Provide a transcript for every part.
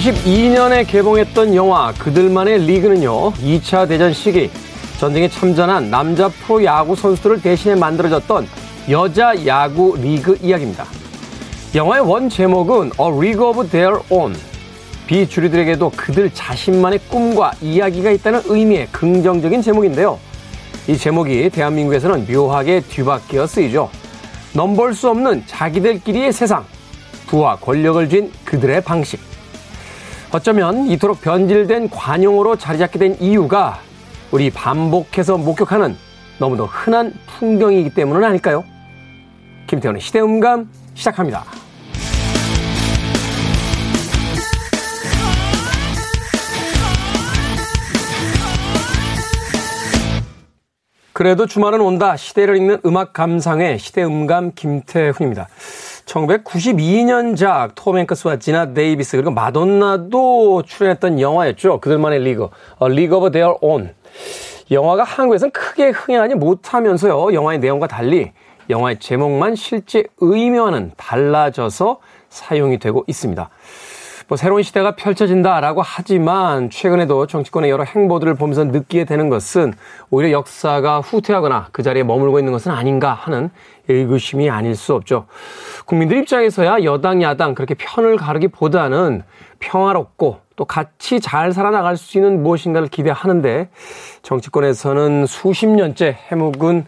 1992년에 개봉했던 영화 그들만의 리그는요, 2차 대전 시기 전쟁에 참전한 남자 프로야구 선수들을 대신해 만들어졌던 여자 야구 리그 이야기입니다. 영화의 원 제목은 A League of Their Own. 비주류들에게도 그들 자신만의 꿈과 이야기가 있다는 의미의 긍정적인 제목인데요. 이 제목이 대한민국에서는 묘하게 뒤바뀌어 쓰이죠. 넘볼 수 없는 자기들끼리의 세상, 부와 권력을 쥔 그들의 방식. 어쩌면 이토록 변질된 관용으로 자리 잡게 된 이유가 우리 반복해서 목격하는 너무도 흔한 풍경이기 때문은 아닐까요? 김태훈의 시대음감 시작합니다. 그래도 주말은 온다. 시대를 읽는 음악 감상의 시대음감 김태훈입니다. 1992년작 톰 행크스와 지나 데이비스 그리고 마돈나도 출연했던 영화였죠. 그들만의 리그, League of Their Own. 영화가 한국에서는 크게 흥행하지 못하면서요. 영화의 내용과 달리 영화의 제목만 실제 의미와는 달라져서 사용이 되고 있습니다. 뭐 새로운 시대가 펼쳐진다라고 하지만 최근에도 정치권의 여러 행보들을 보면서 느끼게 되는 것은 오히려 역사가 후퇴하거나 그 자리에 머물고 있는 것은 아닌가 하는 의구심이 아닐 수 없죠. 국민들 입장에서야 여당, 야당 그렇게 편을 가르기보다는 평화롭고 또 같이 잘 살아나갈 수 있는 무엇인가를 기대하는데 정치권에서는 수십 년째 해묵은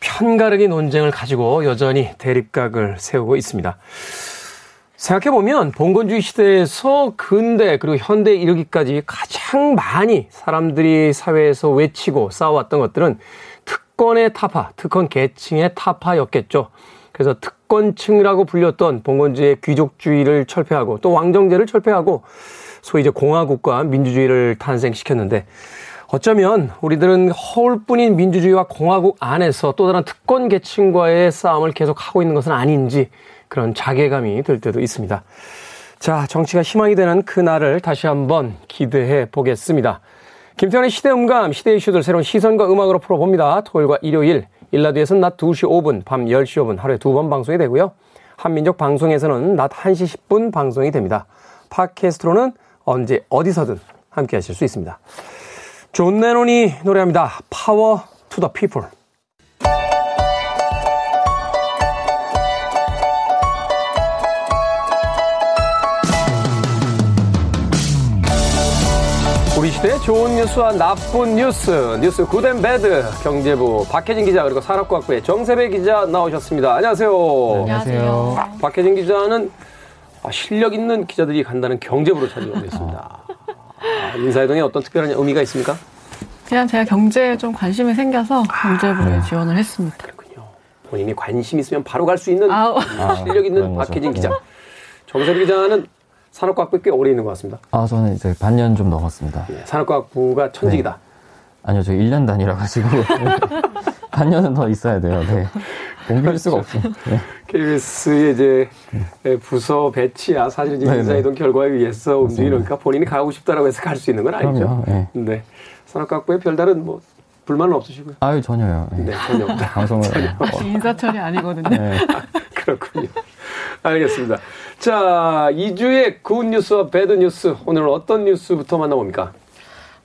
편가르기 논쟁을 가지고 여전히 대립각을 세우고 있습니다. 생각해보면 봉건주의 시대에서 근대 그리고 현대에 이르기까지 가장 많이 사람들이 사회에서 외치고 싸워왔던 것들은 특권의 타파, 특권 계층의 타파였겠죠. 그래서 특권층이라고 불렸던 봉건주의 귀족주의를 철폐하고 또 왕정제를 철폐하고 소위 이제 공화국과 민주주의를 탄생시켰는데 어쩌면 우리들은 허울뿐인 민주주의와 공화국 안에서 또 다른 특권 계층과의 싸움을 계속 하고 있는 것은 아닌지 그런 자괴감이 들 때도 있습니다. 자, 정치가 희망이 되는 그날을 다시 한번 기대해 보겠습니다. 김태현의 시대음감, 시대 이슈들 새로운 시선과 음악으로 풀어봅니다. 토요일과 일요일, 1라디오에서는 낮 2시 5분, 밤 10시 5분 하루에 두 번 방송이 되고요. 한민족 방송에서는 낮 1시 10분 방송이 됩니다. 팟캐스트로는 언제 어디서든 함께 하실 수 있습니다. 존 레논이 노래합니다. Power to the People. 좋은 뉴스와 나쁜 뉴스, 뉴스 Good and Bad 경제부 박혜진 기자 그리고 산업과학부의 정세배 기자 나오셨습니다. 안녕하세요. 네, 안녕하세요. 박혜진 기자는 아, 실력 있는 기자들이 간다는 경제부로 찾아오고 있습니다. 아, 인사이동에 어떤 특별한 의미가 있습니까? 그냥 제가 경제에 좀 관심이 생겨서 경제부에 아, 지원을 했습니다. 그렇군요. 본인이 관심 있으면 바로 갈 수 있는 아우. 실력 있는 박혜진 기자. 정세배 기자는 산업과학부에 꽤 오래 있는 것 같습니다. 아, 저는 이제 반년 좀 넘었습니다. 네, 산업과학부가 천직이다. 아니요, 저 1년 단위라 가지고 반년은 더 있어야 돼요. 네. 옮길 수가 없어요. 네. KBS의 이제 부서 배치야 사실 이제 네네. 인사이동 결과에 의해서 움직이니까 본인이 가고 싶다라고 해서 갈 수 있는 건 아니죠. 그럼요, 네. 네. 산업과학부에 별다른 뭐 불만은 없으시고요. 아유, 전혀요. 네. 네, 전혀 없다. 방송을. 혹시 인사철이 아니거든요. 네. 그렇군요. 알겠습니다. 자, 이 주의 good news와 bad news. 오늘은 어떤 뉴스부터 만나봅니까?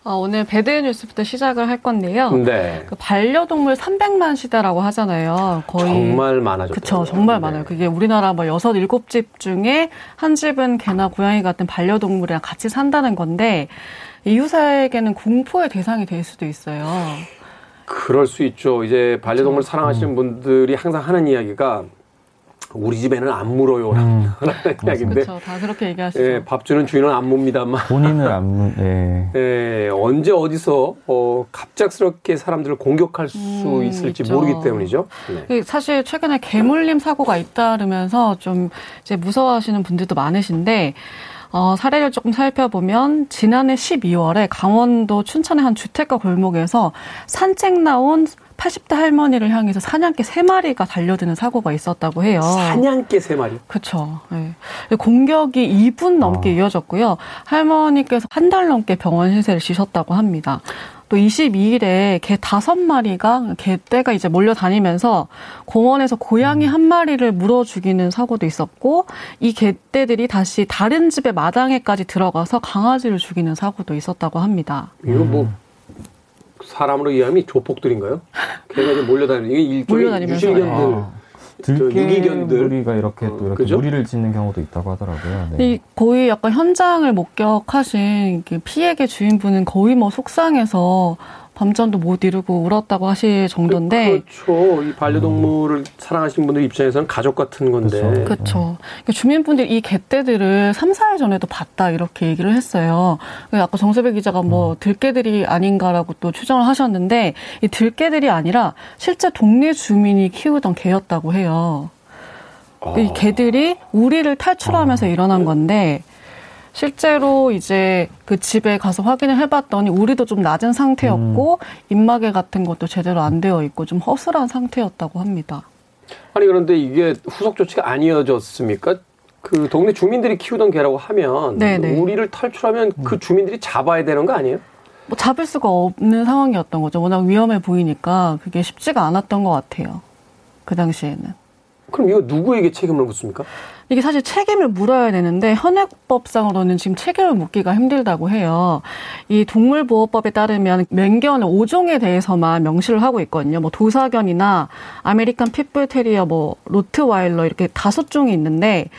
어, 오늘 bad news부터 시작을 할 건데요. 네. 그 반려동물 300만 시대라고 하잖아요. 거의 정말 많아졌죠. 그쵸, 정말 많아요. 그게 우리나라 뭐 여섯, 일곱 집 중에 한 집은 개나 고양이 같은 반려동물이랑 같이 산다는 건데, 이웃에게는 공포의 대상이 될 수도 있어요. 그럴 수 있죠. 이제 반려동물 사랑하시는 분들이 항상 하는 이야기가 우리 집에는 안 물어요라는 이야기인데 그렇죠. 다 그렇게 얘기하시죠. 예, 밥 주는 주인은 안 묻니다만 본인을 안, 문- 네. 예, 언제 어디서 어, 갑작스럽게 사람들을 공격할 수 음, 있을지 있죠. 모르기 때문이죠. 네. 그 사실 최근에 개물림 사고가 잇따르면서 좀 이제 무서워하시는 분들도 많으신데 어, 사례를 조금 살펴보면 지난해 12월에 강원도 춘천의 한 주택가 골목에서 산책 나온 80대 할머니를 향해서 사냥개 3마리가 달려드는 사고가 있었다고 해요. 사냥개 세 마리. 그렇죠. 공격이 2분 넘게 이어졌고요. 할머니께서 한 달 넘게 병원 신세를 지셨다고 합니다. 또 22일에 개 다섯 마리가 개떼가 이제 몰려다니면서 공원에서 고양이 한 마리를 물어 죽이는 사고도 있었고 이 개떼들이 다시 다른 집의 마당에까지 들어가서 강아지를 죽이는 사고도 있었다고 합니다. 이거 뭐 사람으로 이해하면 조폭들인가요? 개가 이제 몰려다니는 이게 일종의 유실견들. 아. 들개무리가 이렇게 또 이렇게 그죠? 무리를 짓는 경우도 있다고 하더라고요. 네. 이 거의 약간 현장을 목격하신 피해계 주인분은 거의 뭐 속상해서 밤잠도 못 이루고 울었다고 하실 정도인데. 그렇죠. 이 반려동물을 음. 사랑하시는 분들 입장에서는 가족 같은 건데. 그렇죠. 그렇죠. 그러니까 주민분들이 이 개떼들을 3, 4일 전에도 봤다 이렇게 얘기를 했어요. 아까 정세배 기자가 뭐 음. 들개들이 아닌가라고 또 추정을 하셨는데 이 들개들이 아니라 실제 동네 주민이 키우던 개였다고 해요. 아. 이 개들이 우리를 탈출하면서 아. 일어난 건데 실제로 이제 그 집에 가서 확인을 해봤더니 우리도 좀 낮은 상태였고 음. 입마개 같은 것도 제대로 안 되어 있고 좀 허술한 상태였다고 합니다. 아니 그런데 이게 후속 조치가 아니어졌습니까? 그 동네 주민들이 키우던 개라고 하면 네네. 우리를 탈출하면 그 음. 주민들이 잡아야 되는 거 아니에요? 뭐 잡을 수가 없는 상황이었던 거죠. 워낙 위험해 보이니까 그게 쉽지가 않았던 것 같아요. 그 당시에는. 그럼 이거 누구에게 책임을 묻습니까? 이게 사실 책임을 물어야 되는데 현행법상으로는 지금 책임을 묻기가 힘들다고 해요. 이 동물보호법에 따르면 맹견 5종에 대해서만 명시를 하고 있거든요. 뭐 도사견이나 아메리칸 핏불 테리어, 뭐 로트와일러 이렇게 다섯 종이 있는데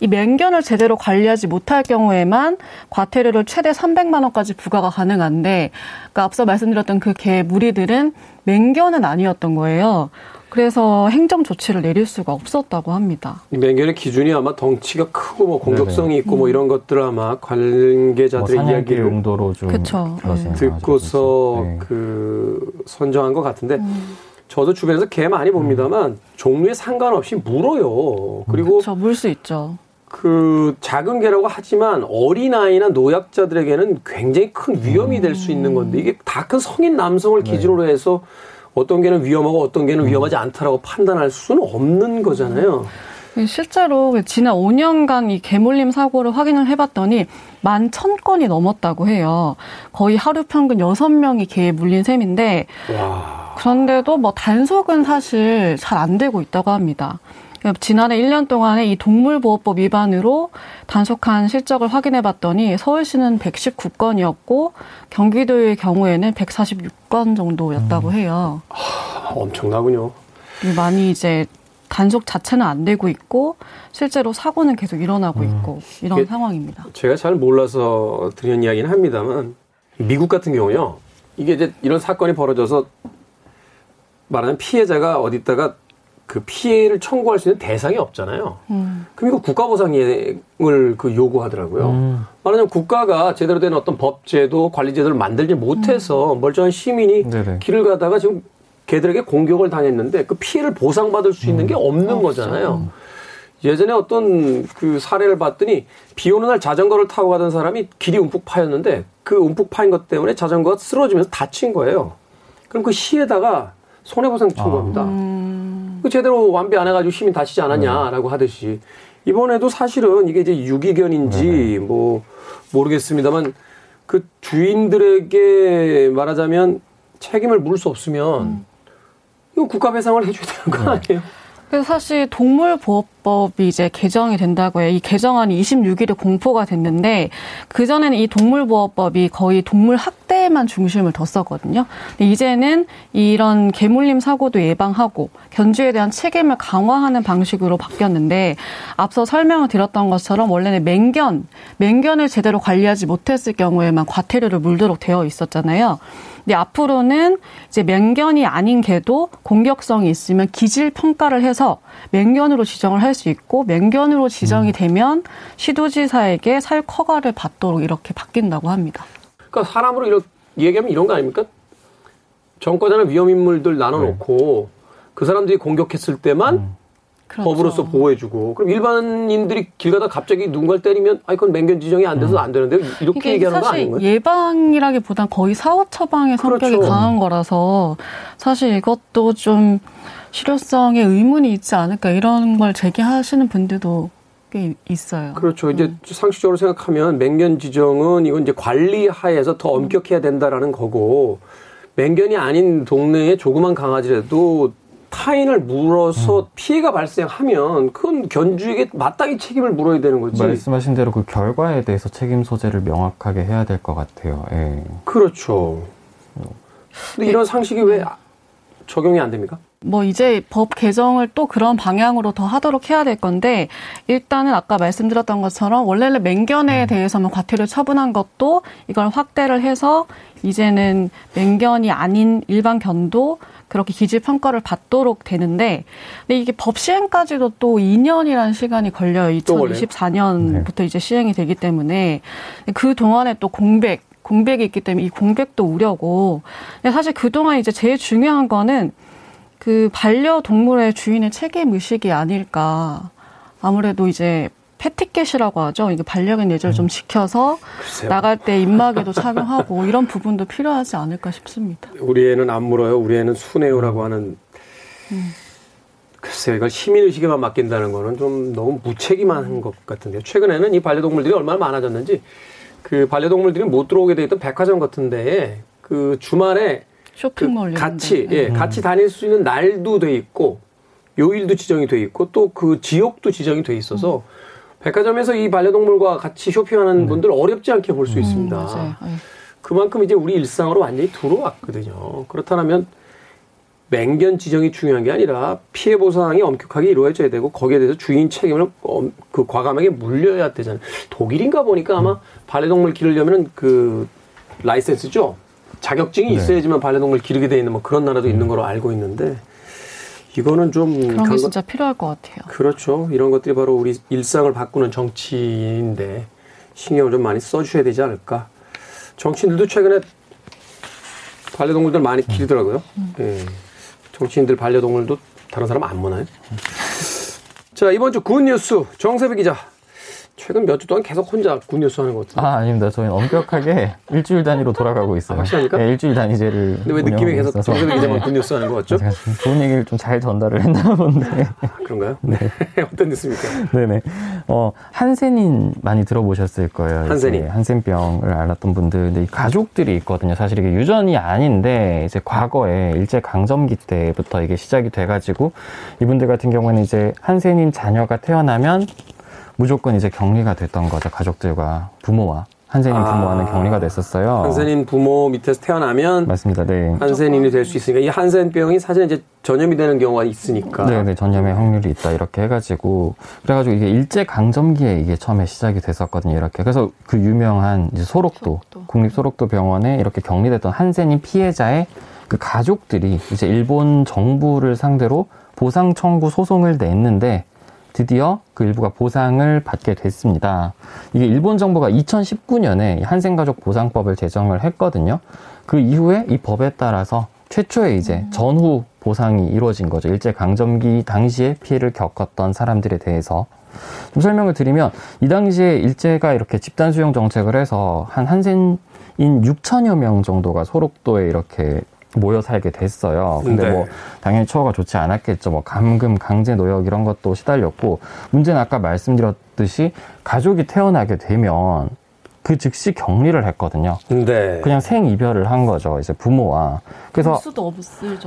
이 맹견을 제대로 관리하지 못할 경우에만 과태료를 최대 300만 원까지 부과가 가능한데 그러니까 앞서 말씀드렸던 그 개 무리들은 맹견은 아니었던 거예요. 그래서 행정 조치를 내릴 수가 없었다고 합니다. 맹견의 기준이 아마 덩치가 크고 뭐 공격성이 네네. 있고 뭐 이런 것들 아마 관계자들의 뭐 이야기를 용도로 좀 그쵸. 네. 듣고서 네. 그 선정한 것 같은데 음. 저도 주변에서 개 많이 봅니다만 음. 종류에 상관없이 물어요. 그리고 물수 있죠. 그 작은 개라고 하지만 어린아이나 노약자들에게는 굉장히 큰 위험이 될 수 있는 건데 이게 다 큰 성인 남성을 네. 기준으로 해서 어떤 개는 위험하고 어떤 개는 위험하지 않다라고 판단할 수는 없는 거잖아요. 실제로 지난 5년간 이 개몰림 사고를 확인을 해봤더니 만 천건이 넘었다고 해요. 거의 하루 평균 6명이 개에 물린 셈인데 와. 그런데도 뭐 단속은 사실 잘 안 되고 있다고 합니다. 지난해 1년 동안에 이 동물보호법 위반으로 단속한 실적을 확인해 봤더니 서울시는 119건이었고 경기도의 경우에는 146건 정도였다고 음. 해요. 아, 엄청나군요. 많이 이제 단속 자체는 안 되고 있고 실제로 사고는 계속 일어나고 음. 있고 이런 상황입니다. 제가 잘 몰라서 드리는 이야기는 합니다만 미국 같은 경우요. 이게 이제 이런 사건이 벌어져서 말하는 피해자가 어디다가 그 피해를 청구할 수 있는 대상이 없잖아요. 음. 그럼 이거 국가보상을 그 요구하더라고요. 음. 말하자면 국가가 제대로 된 어떤 법제도 관리제도를 만들지 못해서 음. 멀쩡한 시민이 네네. 길을 가다가 지금 개들에게 공격을 당했는데 그 피해를 보상받을 수 있는 게 음. 없는 음. 거잖아요. 예전에 어떤 그 사례를 봤더니 비 오는 날 자전거를 타고 가던 사람이 길이 움푹 파였는데 그 움푹 파인 것 때문에 자전거가 쓰러지면서 다친 거예요. 그럼 그 시에다가 손해보상 청구합니다. 아. 음. 그 제대로 완비 안 해가지고 시민 다치지 않았냐라고 네. 하듯이 이번에도 사실은 이게 이제 유기견인지 네. 뭐 모르겠습니다만 그 주인들에게 말하자면 책임을 물을 수 없으면 음. 이거 국가 배상을 해줘야 되는 거 네. 아니에요? 그래서 사실 동물보호법이 이제 개정이 된다고 해요. 이 개정안이 26일에 공포가 됐는데 그 전에는 이 동물보호법이 거의 동물 학대에만 중심을 뒀었거든요. 근데 이제는 이런 개물림 사고도 예방하고 견주에 대한 책임을 강화하는 방식으로 바뀌었는데 앞서 설명을 드렸던 것처럼 원래는 맹견, 맹견을 제대로 관리하지 못했을 경우에만 과태료를 물도록 되어 있었잖아요. 근데 앞으로는 이제 맹견이 아닌 개도 공격성이 있으면 기질 평가를 해서 맹견으로 지정을 할 수 있고 맹견으로 지정이 음. 되면 시도지사에게 사육 허가를 받도록 이렇게 바뀐다고 합니다. 그러니까 사람으로 이렇게 얘기하면 이런 거 아닙니까? 정권자는 위험 인물들 나눠놓고 네. 그 사람들이 공격했을 때만 음. 그렇죠. 법으로서 보호해주고 그럼 일반인들이 길 가다 갑자기 누군가를 때리면 아 이건 맹견 지정이 안 돼서 음. 안 되는데 이렇게 얘기하는 거 아닌가요? 예방이라기보단 거의 사후 처방의 성격이 그렇죠. 강한 거라서 사실 이것도 좀 실효성에 의문이 있지 않을까 이런 걸 제기하시는 분들도 게 있어요. 그렇죠. 이제 음. 상식적으로 생각하면 맹견 지정은 이건 이제 관리 하에서 더 엄격해야 된다라는 거고 맹견이 아닌 동네에 조그만 강아지라도 타인을 물어서 음. 피해가 발생하면 그건 견주에게 마땅히 책임을 물어야 되는 거지. 말씀하신 대로 그 결과에 대해서 책임 소재를 명확하게 해야 될 것 같아요. 예. 그렇죠. 근데 이런 상식이 왜 적용이 안 됩니까? 뭐 이제 법 개정을 또 그런 방향으로 더 하도록 해야 될 건데 일단은 아까 말씀드렸던 것처럼 원래는 맹견에 음. 대해서만 과태료 처분한 것도 이걸 확대를 해서 이제는 맹견이 아닌 일반 견도 그렇게 기질 평가를 받도록 되는데 근데 이게 법 시행까지도 또 2년이라는 시간이 걸려요. 2024년부터 네. 이제 시행이 되기 때문에 그 동안에 또 공백 공백이 있기 때문에 이 공백도 우려고 근데 사실 그동안 이제 제일 중요한 거는 그 반려동물의 주인의 책임 의식이 아닐까. 아무래도 이제 패티켓이라고 하죠. 이게 반려견 예절 좀 음. 지켜서 글쎄요. 나갈 때 입마개도 착용하고 이런 부분도 필요하지 않을까 싶습니다. 우리 애는 안 물어요. 우리 애는 순해요라고 하는. 음. 글쎄요, 이걸 시민의식에만 맡긴다는 거는 좀 너무 무책임한 것 같은데요. 최근에는 이 반려동물들이 얼마나 많아졌는지 그 반려동물들이 못 들어오게 돼 있던 백화점 같은데 그 주말에 쇼핑몰 그 같이 예 음. 같이 다닐 수 있는 날도 돼 있고 요일도 지정이 돼 있고 또 그 지역도 지정이 돼 있어서 음. 백화점에서 이 반려동물과 같이 쇼핑하는 네. 분들 어렵지 않게 볼수 음, 있습니다. 음, 그만큼 이제 우리 일상으로 완전히 들어왔거든요. 그렇다면 맹견 지정이 중요한 게 아니라 피해 보상이 엄격하게 이루어져야 되고 거기에 대해서 주인 책임을 그 과감하게 물려야 되잖아요. 독일인가 보니까 아마 음. 반려동물 기르려면 그 라이센스죠. 자격증이 네. 있어야지만 반려동물 기르게 돼 있는 뭐 그런 나라도 음. 있는 걸로 알고 있는데 이거는 좀 그런 게 진짜 필요할 것 같아요. 그렇죠. 이런 것들이 바로 우리 일상을 바꾸는 정치인데 신경을 좀 많이 써주셔야 되지 않을까. 정치인들도 최근에 반려동물들 많이 기르더라고요. 음. 예. 정치인들 반려동물도 다른 사람 안 무나요? 음. 자 이번 주 good news 정세배 기자 최근 몇 주 동안 계속 혼자 good news 하는 것 같은데. 아, 아닙니다. 저희는 엄격하게 일주일 단위로 돌아가고 있어요. 아, 확실합니까? 네, 일주일 단위제를. 근데 왜 느낌이 계속 정세배 기자만 good news 하는 것 같죠? 좋은 얘기를 좀 잘 전달을 했나 본데. 아, 그런가요? 네. 어떤 뉴스입니까? 네네. 어, 한센인 많이 들어보셨을 거예요. 한센인. 한센병을 앓았던 분들. 근데 이 가족들이 있거든요. 사실 이게 유전이 아닌데, 이제 과거에 일제강점기 때부터 이게 시작이 돼가지고, 이분들 같은 경우는 이제 한센인 자녀가 태어나면 무조건 이제 격리가 됐던 거죠. 가족들과 부모와 한센인 아, 부모와는 격리가 됐었어요. 한센인 부모 밑에서 태어나면 맞습니다. 네. 한센인이 될 수 있으니까 이 한센병이 사실 이제 전염이 되는 경우가 있으니까. 네, 네, 전염의 확률이 있다 이렇게 해가지고 그래가지고 이게 일제 강점기에 이게 처음에 시작이 됐었거든요. 이렇게 그래서 그 유명한 이제 소록도, 소록도. 국립 소록도 병원에 이렇게 격리됐던 한센인 피해자의 그 가족들이 이제 일본 정부를 상대로 보상 청구 소송을 냈는데 드디어 그 일부가 보상을 받게 됐습니다. 이게 일본 정부가 2019년에 한생가족 보상법을 제정을 했거든요. 그 이후에 이 법에 따라서 최초의 이제 음. 전후 보상이 이루어진 거죠. 일제 강점기 당시에 피해를 겪었던 사람들에 대해서 좀 설명을 드리면 이 당시에 일제가 이렇게 집단 수용 정책을 해서 한 한센인 6천여 명 정도가 소록도에 이렇게 모여 살게 됐어요. 근데 네. 뭐 당연히 처우가 좋지 않았겠죠. 뭐 감금, 강제 노역 이런 것도 시달렸고 문제는 아까 말씀드렸듯이 가족이 태어나게 되면 그 즉시 격리를 했거든요. 네. 그냥 생이별을 한 거죠. 이제 부모와. 그래서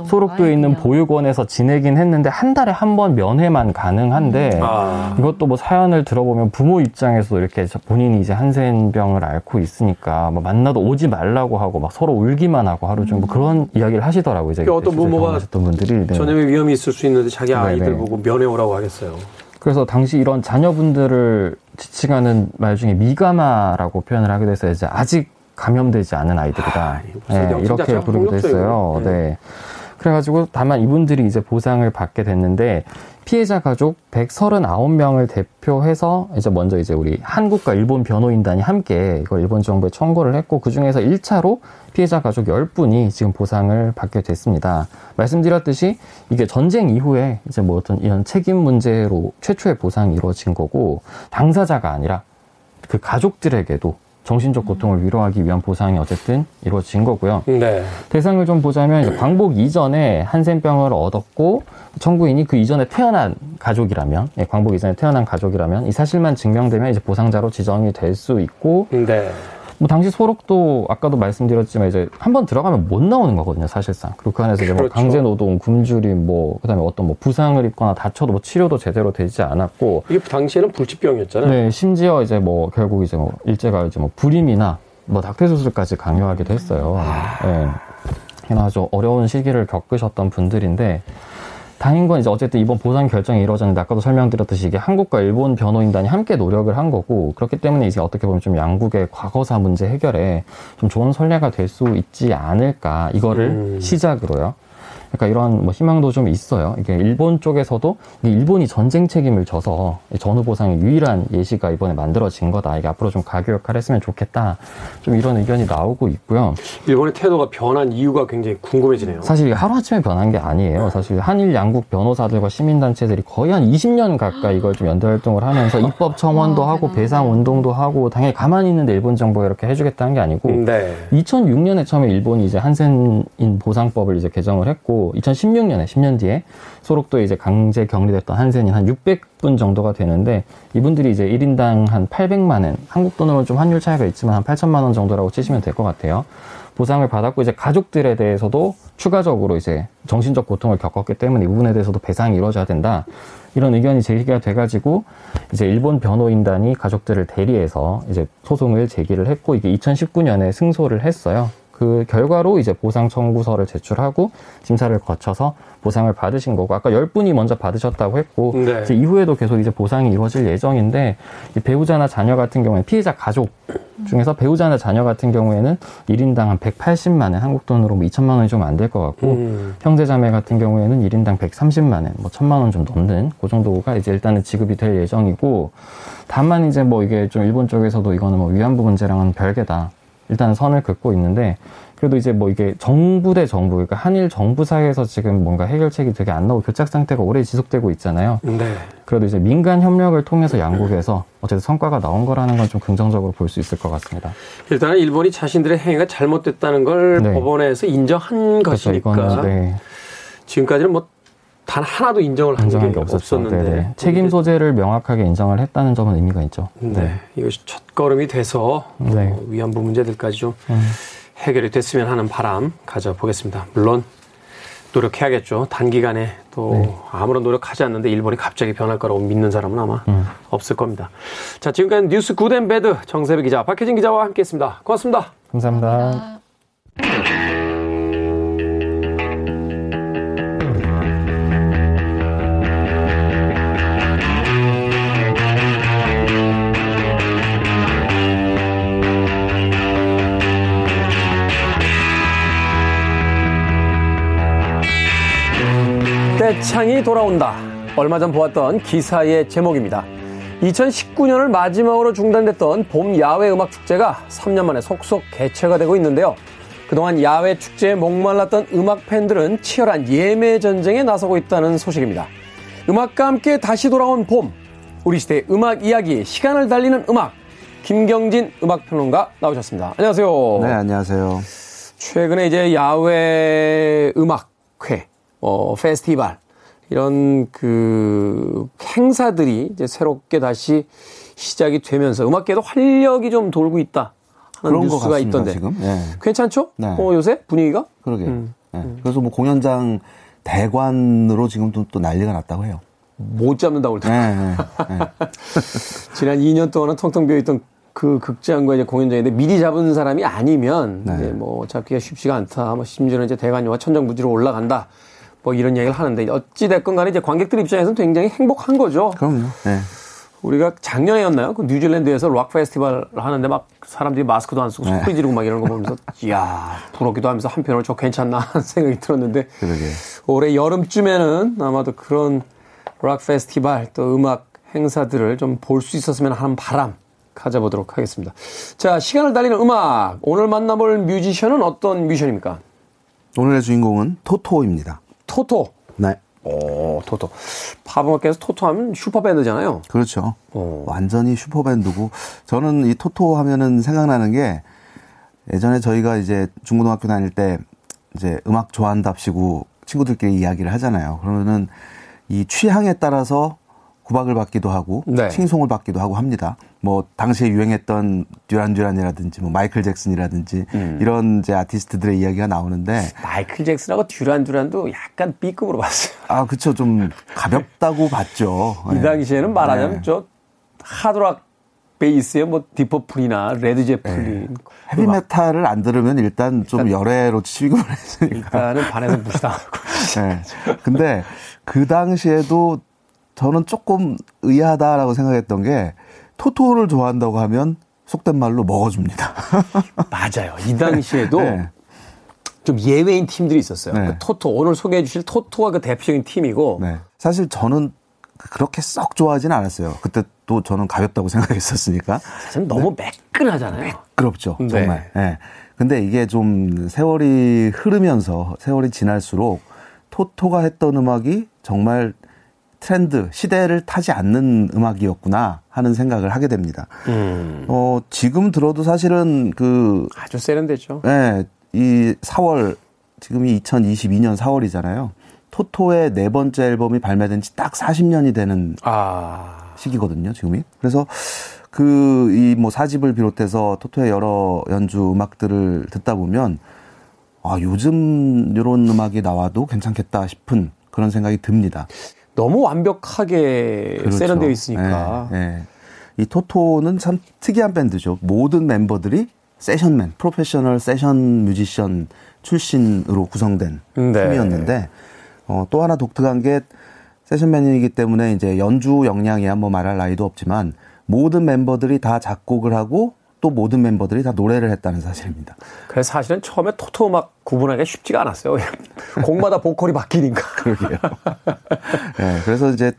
소록도에 있는 보육원에서 지내긴 했는데 한 달에 한 번 면회만 가능한데 아. 이것도 뭐 사연을 들어보면 부모 입장에서 이렇게 본인이 이제 한센병을 앓고 있으니까 뭐 만나도 오지 말라고 하고 막 서로 울기만 하고 하루 종일 뭐 그런 이야기를 하시더라고요. 이제 어떤 부모가 분들이 네. 전염의 위험이 있을 수 있는데 자기 아이들 네네. 보고 면회 오라고 하겠어요. 그래서 당시 이런 자녀분들을 지칭하는 말 중에 미가마라고 표현을 하게 돼서 이제 아직 감염되지 않은 아이들이다. 아, 네, 이렇게 부르기도 했어요. 네. 네. 그래가지고 다만 이분들이 이제 보상을 받게 됐는데 피해자 가족 139명을 대표해서 이제 먼저 이제 우리 한국과 일본 변호인단이 함께 이걸 일본 정부에 청구를 했고 그 중에서 1차로 피해자 가족 10분이 지금 보상을 받게 됐습니다. 말씀드렸듯이 이게 전쟁 이후에 이제 뭐 어떤 이런 책임 문제로 최초의 보상이 이루어진 거고 당사자가 아니라 그 가족들에게도 정신적 고통을 위로하기 위한 보상이 어쨌든 이루어진 거고요. 네. 대상을 좀 보자면 광복 이전에 한센병을 얻었고 청구인이 그 이전에 태어난 가족이라면 예, 광복 이전에 태어난 가족이라면 이 사실만 증명되면 이제 보상자로 지정이 될 수 있고 네. 뭐 당시 소록도 아까도 말씀드렸지만 이제 한 번 들어가면 못 나오는 거거든요 사실상 그리고 그 안에서 이제 뭐 그렇죠. 강제 노동 굶주림 뭐 그다음에 어떤 뭐 부상을 입거나 다쳐도 뭐 치료도 제대로 되지 않았고 이게 당시에는 불치병이었잖아요. 네, 심지어 이제 뭐 결국 이제 뭐 일제가 이제 뭐 불임이나 뭐 낙태 수술까지 강요하기도 했어요. 예. 네. 아주 어려운 시기를 겪으셨던 분들인데 다행인 건 이제 어쨌든 이번 보상 결정이 이루어졌는데 아까도 설명드렸듯이 이게 한국과 일본 변호인단이 함께 노력을 한 거고 그렇기 때문에 이제 어떻게 보면 좀 양국의 과거사 문제 해결에 좀 좋은 선례가 될 수 있지 않을까 이거를 음. 시작으로요. 그러니까 이런 뭐 희망도 좀 있어요. 이게 일본 쪽에서도 일본이 전쟁 책임을 져서 이 전후 보상의 유일한 예시가 이번에 만들어진 거다. 이게 앞으로 좀 가교 역할을 했으면 좋겠다. 좀 이런 의견이 나오고 있고요. 일본의 태도가 변한 이유가 굉장히 궁금해지네요. 사실 하루아침에 변한 게 아니에요. 사실 한일 양국 변호사들과 시민단체들이 거의 한 20년 가까이 이걸 좀 연대 활동을 하면서 입법 청원도 아, 하고 대단하다. 배상 운동도 하고 당연히 가만히 있는데 일본 정부가 이렇게 해주겠다는 게 아니고 네. 2006년에 처음에 일본이 이제 한센인 보상법을 이제 개정을 했고 2016년에 10년 뒤에 소록도에 이제 강제 격리됐던 한센인 한 600분 정도가 되는데 이분들이 이제 1인당 한 800만 원, 한국 돈으로는 좀 환율 차이가 있지만 한 8천만 원 정도라고 치시면 될 것 같아요. 보상을 받았고 이제 가족들에 대해서도 추가적으로 이제 정신적 고통을 겪었기 때문에 이 부분에 대해서도 배상이 이루어져야 된다. 이런 의견이 제기가 돼가지고 이제 일본 변호인단이 가족들을 대리해서 이제 소송을 제기를 했고 이게 2019년에 승소를 했어요. 그 결과로 이제 보상 청구서를 제출하고 심사를 거쳐서 보상을 받으신 거고 아까 10분이 먼저 받으셨다고 했고 네. 이제 이후에도 계속 이제 보상이 이루어질 예정인데 이 배우자나 자녀 같은 경우에 피해자 가족 중에서 배우자나 자녀 같은 경우에는 1인당 한 180만 원, 한국 돈으로 뭐 2천만 원이 좀 안 될 것 같고 음. 형제자매 같은 경우에는 1인당 130만 원, 뭐 1000만 원 좀 넘는 그 정도가 이제 일단은 지급이 될 예정이고 다만 이제 뭐 이게 좀 일본 쪽에서도 이거는 뭐 위안부 문제랑은 별개다. 일단은 선을 긋고 있는데 그래도 이제 뭐 이게 정부 대 정부, 그러니까 한일 정부 사이에서 지금 뭔가 해결책이 되게 안 나오고 교착 상태가 오래 지속되고 있잖아요. 네. 그래도 이제 민간 협력을 통해서 양국에서 어쨌든 성과가 나온 거라는 건 좀 긍정적으로 볼 수 있을 것 같습니다. 일단은 일본이 자신들의 행위가 잘못됐다는 걸 네. 법원에서 인정한 그래서 것이니까 이거는 네, 지금까지는 뭐 단 하나도 인정을 한게 없었죠. 없었는데 네네. 책임 소재를 명확하게 인정을 했다는 점은 의미가 있죠. 네. 이것이 첫 걸음이 돼서 네. 어, 위안부 문제들까지 좀 음. 해결이 됐으면 하는 바람 가져보겠습니다. 물론 노력해야겠죠. 단기간에 또 네. 아무런 노력하지 않는데 일본이 갑자기 변할 거라고 믿는 사람은 아마 음. 없을 겁니다. 자, 지금까지 뉴스 good and bad 정세배 기자, 박혜진 기자와 함께했습니다. 고맙습니다. 감사합니다. 때 창이 돌아온다. 얼마 전 보았던 기사의 제목입니다. 2019년을 마지막으로 중단됐던 봄 야외 음악 축제가 3년 만에 속속 개최가 되고 있는데요. 그동안 야외 축제에 목말랐던 음악 팬들은 치열한 예매 전쟁에 나서고 있다는 소식입니다. 음악과 함께 다시 돌아온 봄. 우리 시대의 음악 이야기, 시간을 달리는 음악. 김경진 음악평론가 나오셨습니다. 안녕하세요. 네, 안녕하세요. 최근에 이제 야외 음악회, 어, 페스티벌, 이런 그 행사들이 이제 새롭게 다시 시작이 되면서 음악계도 활력이 좀 돌고 있다 하는 뉴스가 같습니다, 있던데. 지금. 예. 괜찮죠? 네. 어, 요새 분위기가? 그러게. 음. 예. 그래서 뭐 공연장 대관으로 지금 또, 또 난리가 났다고 해요. 못 잡는다고 예, 그러더라고요. 예, 예. 지난 2년 동안은 텅텅 비어 있던 그 극장과 이제 공연장인데 미리 잡은 사람이 아니면 네. 이제 뭐 잡기가 쉽지가 않다. 뭐 심지어는 이제 대관료가 천정부지로 올라간다. 뭐 이런 얘기를 하는데 어찌 됐건 간에 이제 관객들 입장에서는 굉장히 행복한 거죠. 그럼요. 예. 우리가 작년에였나요? 그 뉴질랜드에서 록 페스티벌 하는데 막 사람들이 마스크도 안 쓰고 네. 소리 지르고 막 이런 거 보면서 이야 부럽기도 하면서 한편으로 저 괜찮나 하는 생각이 들었는데 그러게. 올해 여름쯤에는 아마도 그런 락 페스티벌 또 음악 행사들을 좀 볼 수 있었으면 하는 바람 가져보도록 하겠습니다. 자 시간을 달리는 음악 오늘 만나볼 뮤지션은 어떤 뮤지션입니까? 오늘의 주인공은 토토입니다. 토토 네. 오, 토토. 팝음악계에서 토토 하면 슈퍼밴드잖아요. 그렇죠. 오. 완전히 슈퍼밴드고 저는 이 토토 하면은 생각나는 게 예전에 저희가 이제 중고등학교 다닐 때 이제 음악 좋아한답시고 친구들끼리 이야기를 하잖아요. 그러면은 이 취향에 따라서 구박을 받기도 하고 네. 칭송을 받기도 하고 합니다. 뭐 당시에 유행했던 듀란 듀란이라든지 뭐 마이클 잭슨이라든지 음. 이런 이제 아티스트들의 이야기가 나오는데 마이클 잭슨하고 듀란 듀란도 약간 B급으로 봤어요. 아 그쵸 좀 가볍다고 봤죠. 이 네. 당시에는 말하자면 네. 저 하드락 베이스에 뭐 디퍼플이나 레드 제플린 헤비 메탈을 안 들으면 일단 좀 열외로 취급을 했으니까. 일단은 반에서 무시당하고 네. 근데 그 당시에도 저는 조금 의아하다라고 생각했던 게 토토를 좋아한다고 하면 속된 말로 먹어줍니다. 맞아요. 이 당시에도 네. 좀 예외인 팀들이 있었어요. 네. 그 토토 오늘 소개해 주실 토토가 그 대표적인 팀이고 네. 사실 저는 그렇게 썩 좋아하지는 않았어요. 그때 또 저는 가볍다고 생각했었으니까. 사실 너무 매끈하잖아요. 그렇죠. 네. 정말. 예. 근데 이게 좀 세월이 흐르면서 세월이 지날수록 토토가 했던 음악이 정말 트렌드, 시대를 타지 않는 음악이었구나 하는 생각을 하게 됩니다. 음. 어, 지금 들어도 사실은 그, 아주 세련되죠. 예, 이 4월, 지금이 2022년 4월이잖아요. 토토의 네 번째 앨범이 발매된 지 딱 40년이 되는 아. 시기거든요, 지금이. 그래서 그 이 뭐 사집을 비롯해서 토토의 여러 연주 음악들을 듣다 보면 아, 요즘 이런 음악이 나와도 괜찮겠다 싶은 그런 생각이 듭니다. 너무 완벽하게 그렇죠. 세련되어 있으니까. 예, 예. 이 토토는 참 특이한 밴드죠. 모든 멤버들이 세션맨, 프로페셔널 세션 뮤지션 출신으로 구성된 네. 팀이었는데 어, 또 하나 독특한 게 세션맨이기 때문에 이제 연주 역량이야 뭐 말할 나위도 없지만 모든 멤버들이 다 작곡을 하고 또 모든 멤버들이 다 노래를 했다는 사실입니다. 그래서 사실은 처음에 토토 음악 구분하기가 쉽지가 않았어요. 곡마다 보컬이 바뀌니까. 그러게요. 예, 그래서 이제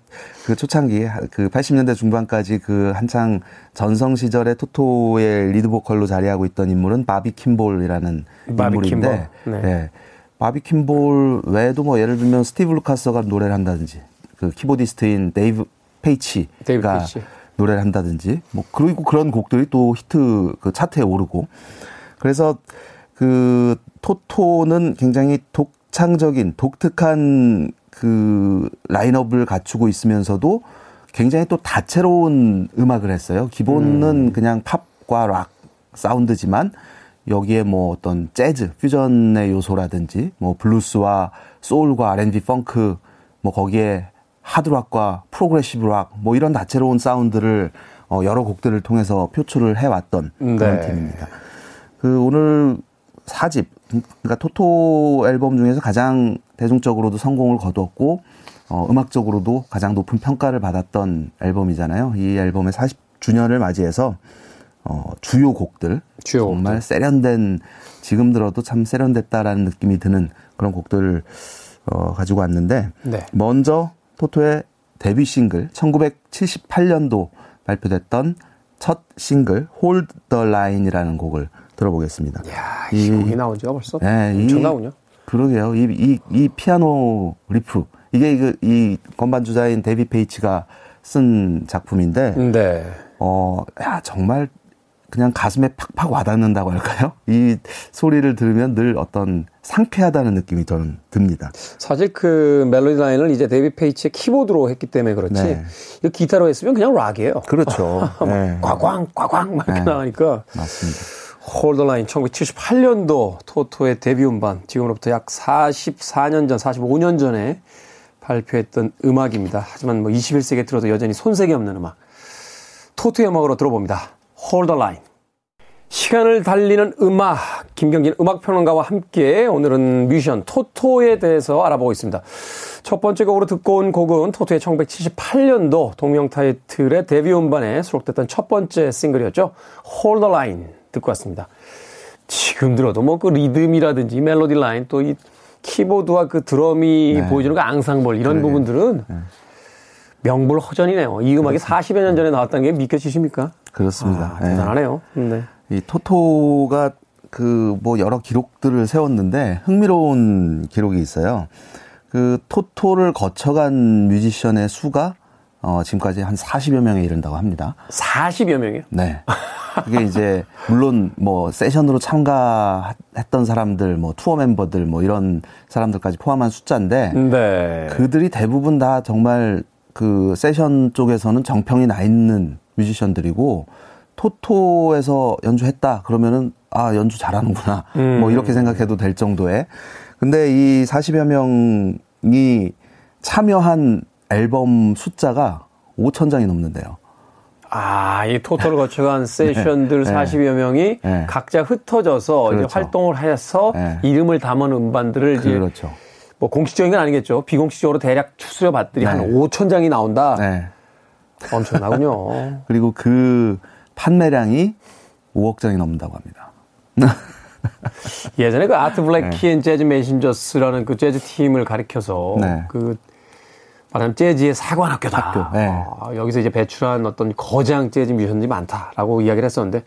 그 초창기 그 80년대 중반까지 그 한창 전성 시절에 토토의 리드 보컬로 자리하고 있던 인물은 바비 킴볼이라는 바비 인물인데, 킴볼. 네. 예, 바비 킴볼 외에도 뭐 예를 들면 스티브 루카서가 노래를 한다든지 그 키보디스트인 데이브 페이치가 데이브 페이치. 노래를 한다든지 뭐 그리고 그런 곡들이 또 히트 그 차트에 오르고 그래서 그 토토는 굉장히 독창적인 독특한 그 라인업을 갖추고 있으면서도 굉장히 또 다채로운 음악을 했어요. 기본은 그냥 팝과 락 사운드지만 여기에 뭐 어떤 재즈, 퓨전의 요소라든지 뭐 블루스와 소울과 R&B, 펑크 뭐 거기에 하드락과 프로그레시브 락 뭐 이런 다채로운 사운드를 어 여러 곡들을 통해서 표출을 해왔던 그런 네. 팀입니다. 그 오늘 사집 그러니까 토토 앨범 중에서 가장 대중적으로도 성공을 거두었고 어 음악적으로도 가장 높은 평가를 받았던 앨범이잖아요. 이 앨범의 40주년을 맞이해서 어 주요 곡들 주요 정말 세련된 지금 들어도 참 세련됐다라는 느낌이 드는 그런 곡들을 어 가지고 왔는데 네. 먼저 토토의 데뷔 싱글 1978년도 발표됐던 첫 싱글 Hold the Line이라는 곡을 들어보겠습니다. 야, 이 곡이 나온 지가 벌써 네, 이- 엄청나군요. 그러게요. 이, 이, 이 피아노 리프 이게 이거 이 건반 주자인 데이비드 페이치가 쓴 작품인데 네. 어, 야, 정말 그냥 가슴에 팍팍 와닿는다고 할까요? 이 소리를 들으면 늘 어떤 상쾌하다는 느낌이 저는 듭니다. 사실 그 멜로디 라인을 이제 데이비 페이치의 키보드로 했기 때문에 그렇지. 네. 이거 기타로 했으면 그냥 락이에요. 그렇죠. 네, 꽝꽝 꽝꽝 막 이렇게 네. 나가니까 맞습니다. Hold the Line 1978년도 토토의 데뷔 음반 지금으로부터 약 44년 전, 45년 전에 발표했던 음악입니다. 하지만 뭐 21세기에 들어도 여전히 손색이 없는 음악. 토토의 음악으로 들어봅니다. Hold the Line. 시간을 달리는 음악, 김경진 음악평론가와 함께 오늘은 뮤지션 토토에 대해서 알아보고 있습니다. 첫 번째 곡으로 듣고 온 곡은 토토의 1978년도 동명 타이틀의 데뷔 음반에 수록됐던 첫 번째 싱글이었죠. Hold the Line 듣고 왔습니다. 지금 들어도 뭐 그 리듬이라든지 멜로디 라인 또 이 키보드와 그 드럼이 네. 보여주는 그 앙상블 이런 부분들은 명불허전이네요. 이 음악이 40여 년 전에 나왔다는 게 믿겨지십니까? 그렇습니다. 아, 예. 대단하네요. 네. 이 토토가 그 뭐 여러 기록들을 세웠는데 흥미로운 기록이 있어요. 그 토토를 거쳐간 뮤지션의 수가 어, 지금까지 한 40여 명에 이른다고 합니다. 40여 명이요? 네. 그게 이제 물론 뭐 세션으로 참가했던 사람들, 뭐 투어 멤버들, 뭐 이런 사람들까지 포함한 숫자인데 네. 그들이 대부분 다 정말 그 세션 쪽에서는 정평이 나 있는 뮤지션들이고 토토에서 연주했다 그러면은 아 연주 잘하는구나 음. 뭐 이렇게 생각해도 될 정도의 근데 이 40여 명이 참여한 앨범 숫자가 5천 장이 넘는데요. 아, 이 토토를 거쳐간 네. 세션들 네, 40여 명이 네. 각자 흩어져서 그렇죠. 이제 활동을 해서 네. 이름을 담은 음반들을 이제 그렇죠. 뭐 공식적인 건 아니겠죠. 비공식적으로 대략 추려 봤더니 한 5천 장이 나온다. 네. 엄청나군요. 그리고 그 판매량이 5억 장이 넘는다고 합니다. 예전에 그 아트 블랙키 앤 재즈 메신저스라는 그 재즈 팀을 가리켜서 네. 그 말하면 재즈의 사관학교다. 학교, 네. 어, 여기서 이제 배출한 어떤 거장 재즈 뮤지션들이 많다라고 이야기를 했었는데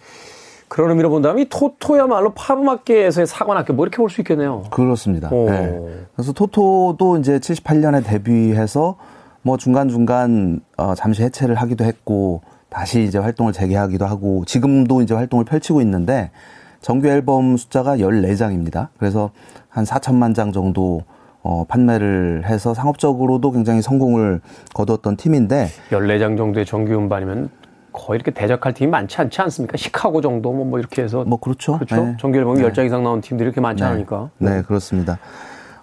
그런 의미로 본다면 이 토토야말로 팝음악계에서의 사관학교 뭐 이렇게 볼 수 있겠네요. 그렇습니다. 네. 그래서 토토도 이제 78년에 데뷔해서 뭐 중간중간 어, 잠시 해체를 하기도 했고 다시 이제 활동을 재개하기도 하고 지금도 이제 활동을 펼치고 있는데 정규 앨범 숫자가 14장입니다. 그래서 한 4천만 장 정도 어, 판매를 해서 상업적으로도 굉장히 성공을 거두었던 팀인데 14장 정도의 정규 음반이면 거의 이렇게 대적할 팀이 많지 않지 않습니까? 시카고 정도 뭐, 뭐 이렇게 해서 뭐 그렇죠. 그렇죠. 네. 정규 앨범이 네. 10장 이상 나온 팀들이 이렇게 많지 네. 않으니까. 네, 네 그렇습니다.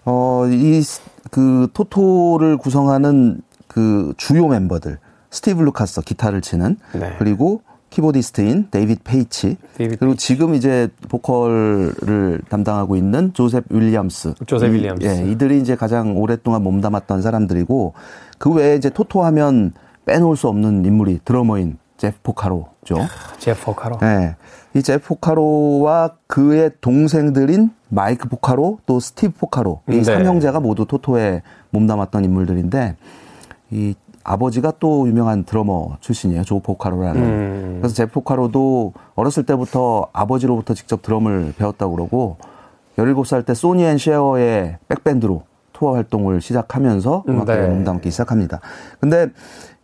어, 이 그 토토를 구성하는 그 주요 멤버들 스티브 루카서 기타를 치는 네. 그리고 키보디스트인 데이빗 페이치 데이빗 그리고 페이치. 지금 이제 보컬을 담당하고 있는 조셉 윌리엄스 조셉 윌리엄스 예, 이들이 이제 가장 오랫동안 몸담았던 사람들이고 그 외에 이제 토토하면 빼놓을 수 없는 인물이 드러머인 제프 포카로죠. 제프 포카로. 네. 이 제프 포카로와 그의 동생들인 마이크 포카로 또 스티브 포카로 이 네. 삼형제가 모두 토토에 몸담았던 인물들인데 이 아버지가 또 유명한 드러머 출신이에요. 조 포카로라는. 음. 그래서 제 포카로도 어렸을 때부터 아버지로부터 직접 드럼을 배웠다고 그러고 17살 때 소니 앤 쉐어의 백밴드로 투어 활동을 시작하면서 음, 음악계를 네. 몸담기 시작합니다. 근데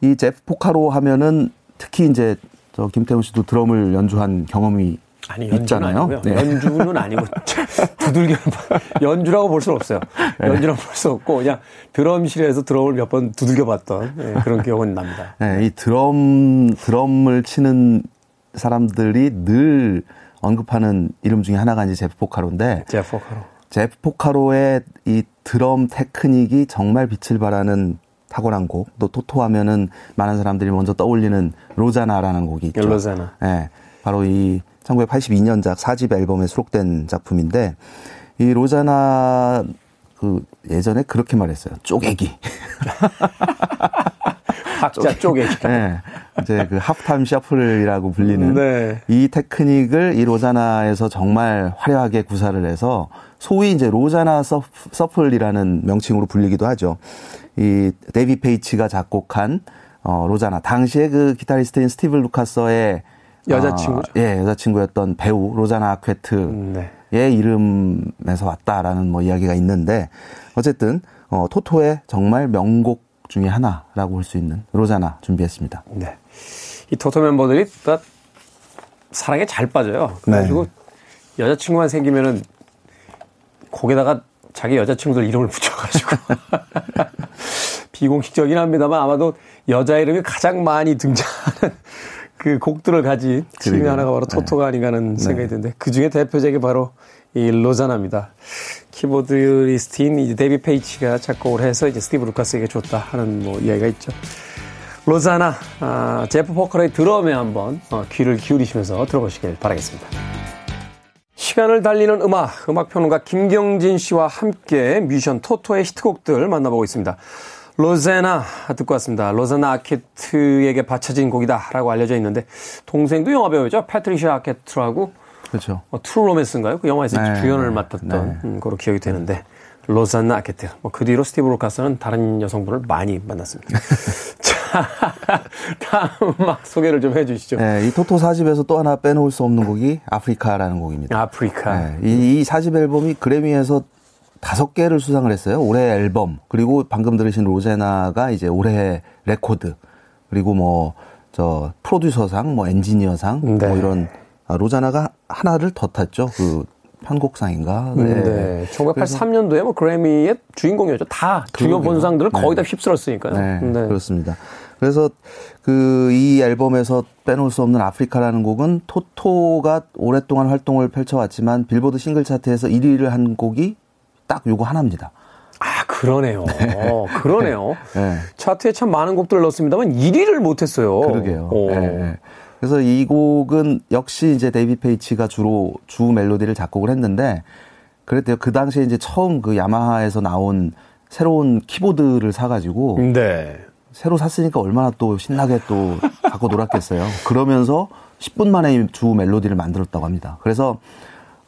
이 제프 포카로 하면은 특히 이제 저 김태훈 씨도 드럼을 연주한 경험이 아니, 있잖아요. 네. 연주는 아니고 두들겨 연주라고 볼 수는 없어요. 네. 연주라고 볼 수 없고 그냥 드럼실에서 드럼을 몇 번 두들겨 봤던 네, 그런 기억은 납니다. 네, 이 드럼 드럼을 치는 사람들이 늘 언급하는 이름 중에 하나가 이제 제프 포카로인데 제프 포카로. 제프 포카로의 이 드럼 테크닉이 정말 빛을 발하는 탁월한 곡. 또 토토 하면은 많은 사람들이 먼저 떠올리는 로자나라는 곡이 있죠. 로자나. 네. 바로 이 1982년작 4집 앨범에 수록된 작품인데 이 로자나 그 예전에 그렇게 말했어요. 쪼개기. 박자 쪼개기. 네. 이제 그 하프타임 셔플이라고 불리는 네. 이 테크닉을 이 로자나에서 정말 화려하게 구사를 해서 소위 이제 로자나 shuffle이라는 명칭으로 불리기도 하죠. 이 데이비 페이치가 작곡한 어 로자나 당시에 그 기타리스트인 스티브 루카서의 여자친구죠. 어, 예, 여자친구였던 배우 로자나 아퀘트의 네. 이름에서 왔다라는 뭐 이야기가 있는데 어쨌든 어, 토토의 정말 명곡 중에 하나라고 볼 수 있는 로자나 준비했습니다. 네. 이 토토 멤버들이 다 사랑에 잘 빠져요. 그래가지고 네. 여자친구만 생기면은 거기다가 자기 여자친구들 이름을 붙여가지고 비공식적이긴 합니다만 아마도 여자 이름이 가장 많이 등장하는 그 곡들을 가진 팀이 하나가 바로 토토가 아닌가 하는 네. 생각이 드는데 그 중에 대표적인 게 바로 이 로자나입니다. 키보드리스트인 이제 데비 페이치가 작곡을 해서 이제 스티브 루카스에게 줬다 하는 뭐 이야기가 있죠. 로자나, 아, 제프 포카로의 드럼에 한번 어, 귀를 기울이시면서 들어보시길 바라겠습니다. 시간을 달리는 음악, 음악평론가 김경진 씨와 함께 뮤지션 토토의 히트곡들 만나보고 있습니다. 로제나 듣고 왔습니다. 로제나 아케트에게 바쳐진 곡이다라고 알려져 있는데 동생도 영화 배우죠. 패트리샤 아케트라고 그렇죠. 어, True Romance인가요? 그 영화에서 네, 주연을 네, 맡았던 네. 음, 그로 기억이 되는데 로잔나 아케트. 뭐 그 뒤로 스티브 로카스는 다른 여성분을 많이 만났습니다. 자, 다음 음악 소개를 좀 해주시죠. 네, 이 토토 사집에서 또 하나 빼놓을 수 없는 곡이 아프리카라는 곡입니다. 아프리카. 네, 이, 이 사집 앨범이 그래미에서 다섯 개를 수상을 했어요. 올해 앨범 그리고 방금 들으신 로제나가 이제 올해 레코드 그리고 뭐 저 프로듀서상, 뭐 엔지니어상 네. 뭐 이런 아, 로자나가 하나를 더 탔죠. 그 편곡상인가. 네. 네. 1983년도에 뭐 그래미의 주인공이었죠. 다 주요 본상들을 거의 다 휩쓸었으니까요. 네, 네. 그렇습니다. 그래서 그 이 앨범에서 빼놓을 수 없는 아프리카라는 곡은 토토가 오랫동안 활동을 펼쳐왔지만 빌보드 싱글 차트에서 1위를 한 곡이 딱 요거 하나입니다. 아, 그러네요. 네. 그러네요. 네. 차트에 참 많은 곡들을 넣었습니다만 1위를 못했어요. 그러게요. 네. 그래서 이 곡은 역시 이제 데이비 페이치가 주로 주 멜로디를 작곡을 했는데 그랬대요. 그 당시에 이제 처음 그 야마하에서 나온 새로운 키보드를 사가지고 네. 새로 샀으니까 얼마나 또 신나게 또 갖고 놀았겠어요. 그러면서 10분 만에 주 멜로디를 만들었다고 합니다. 그래서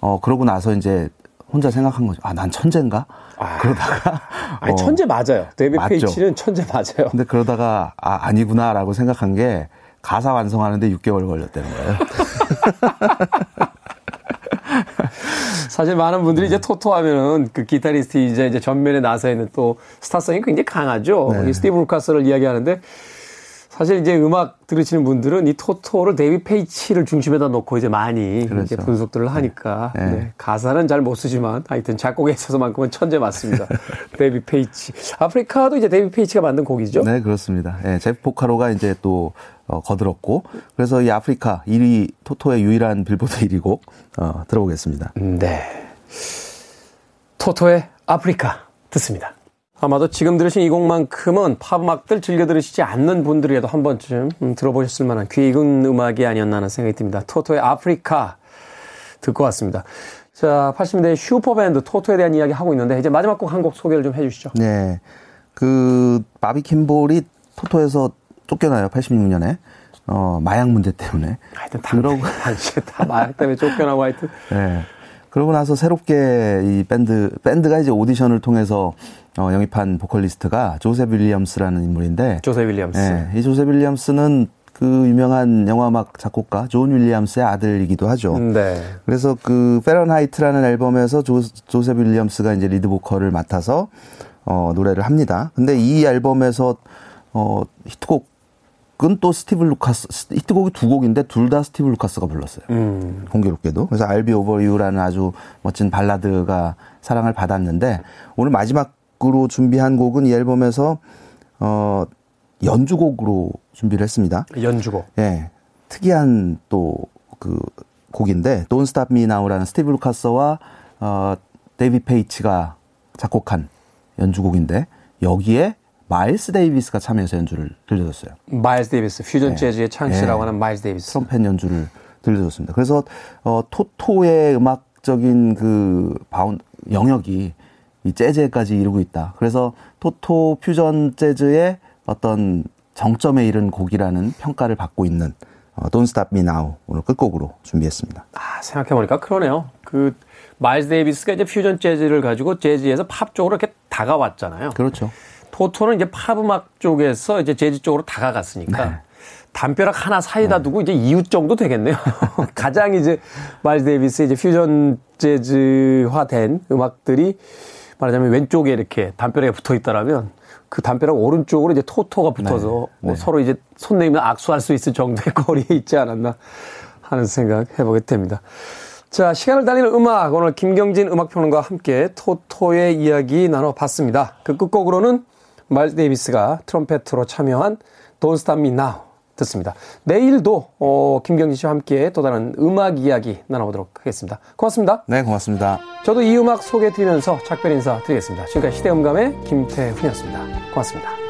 어 그러고 나서 이제 혼자 생각한 거죠. 아, 난 천재인가? 아, 그러다가 아니 어, 천재 맞아요. 데이비 페이치는 천재 맞아요. 근데 그러다가 아 아니구나라고 생각한 게 가사 완성하는데 6개월 걸렸다는 거예요. 사실 많은 분들이 이제 토토 하면은 그 기타리스트 이제 이제 전면에 나서 있는 또 스타성이 굉장히 강하죠. 네. 이 스티브 루카스를 이야기하는데 사실 이제 음악 들으시는 분들은 이 토토를 데이비 페이치를 중심에다 놓고 이제 많이 그렇죠. 분석들을 하니까 네. 네. 가사는 잘 못 쓰지만 하여튼 작곡에 있어서만큼은 천재 맞습니다. 데이비 페이치. 아프리카도 이제 데이비 페이치가 만든 곡이죠. 네 그렇습니다. 네, 제프 포카로가 이제 또 어, 거들었고 그래서 이 아프리카 1위 토토의 유일한 빌보드 1위 곡 어, 들어보겠습니다. 네. 토토의 아프리카 듣습니다. 아마도 지금 들으신 이 곡만큼은 팝음악들 즐겨 들으시지 않는 분들이라도 한 번쯤 음, 들어보셨을 만한 귀 익은 음악이 아니었나 하는 생각이 듭니다. 토토의 아프리카 듣고 왔습니다. 자, 80년대 슈퍼밴드 토토에 대한 이야기 하고 있는데 이제 마지막 곡 한 곡 소개를 좀 해주시죠. 네, 그 바비 킴볼이 토토에서 쫓겨나요. 86년에. 어, 마약 문제 때문에. 하여튼 다, 그러고. 당시에 다 마약 때문에 쫓겨나고 하여튼. 네. 그러고 나서 새롭게 이 밴드, 밴드가 이제 오디션을 통해서 어, 영입한 보컬리스트가 조셉 윌리엄스라는 인물인데. 조셉 윌리엄스. 네. 이 조셉 윌리엄스는 그 유명한 영화음악 작곡가 존 윌리엄스의 아들이기도 하죠. 네. 그래서 그 Fahrenheit라는 앨범에서 조, 조셉 윌리엄스가 이제 리드 보컬을 맡아서 어, 노래를 합니다. 근데 이 앨범에서 어, 히트곡 은 또 스티브 루카스, 히트곡이 두 곡인데 둘 다 스티브 루카스가 불렀어요. 음. 공교롭게도. 그래서 I'll Be Over You라는 아주 멋진 발라드가 사랑을 받았는데 오늘 마지막으로 준비한 곡은 이 앨범에서 어, 연주곡으로 준비를 했습니다. 연주곡. 예. 네, 특이한 또 그 곡인데 Don't Stop Me Now라는 스티브 루카스와 어, 데이비 페이치가 작곡한 연주곡인데 여기에 마일스 데이비스가 참여해서 연주를 들려줬어요. 마일스 데이비스 퓨전 네. 재즈의 창시자라고 네. 하는 마일스 데이비스 트럼펫 연주를 들려줬습니다. 그래서 어, 토토의 음악적인 그 바운 영역이 이 재즈에까지 이르고 있다. 그래서 토토 퓨전 재즈의 어떤 정점에 이른 곡이라는 평가를 받고 있는 어, Don't Stop Me Now 오늘 끝곡으로 준비했습니다. 아 생각해보니까 그러네요. 그 마일스 데이비스가 이제 퓨전 재즈를 가지고 재즈에서 팝 쪽으로 이렇게 다가왔잖아요. 그렇죠. 토토는 이제 팝 음악 쪽에서 이제 재즈 쪽으로 다가갔으니까 네. 담벼락 하나 사이다 네. 두고 이제 이웃 정도 되겠네요. 가장 이제 마일스 데이비스의 이제 퓨전 재즈화된 음악들이 말하자면 왼쪽에 이렇게 담벼락에 붙어 있다라면 그 담벼락 오른쪽으로 이제 토토가 붙어서 네. 뭐 네. 서로 이제 손 내밀면 악수할 수 있을 정도의 거리에 있지 않았나 하는 생각 해보게 됩니다. 자, 시간을 달리는 음악. 오늘 김경진 음악평론가와 함께 토토의 이야기 나눠봤습니다. 그 끝곡으로는 마일스 데이비스가 트럼펫으로 참여한 Don't Stop Me Now 듣습니다. 내일도 어, 김경진 씨와 함께 또 다른 음악 이야기 나눠보도록 하겠습니다. 고맙습니다. 네, 고맙습니다. 저도 이 음악 소개해드리면서 작별 인사 드리겠습니다. 지금까지 시대음감의 김태훈이었습니다. 고맙습니다.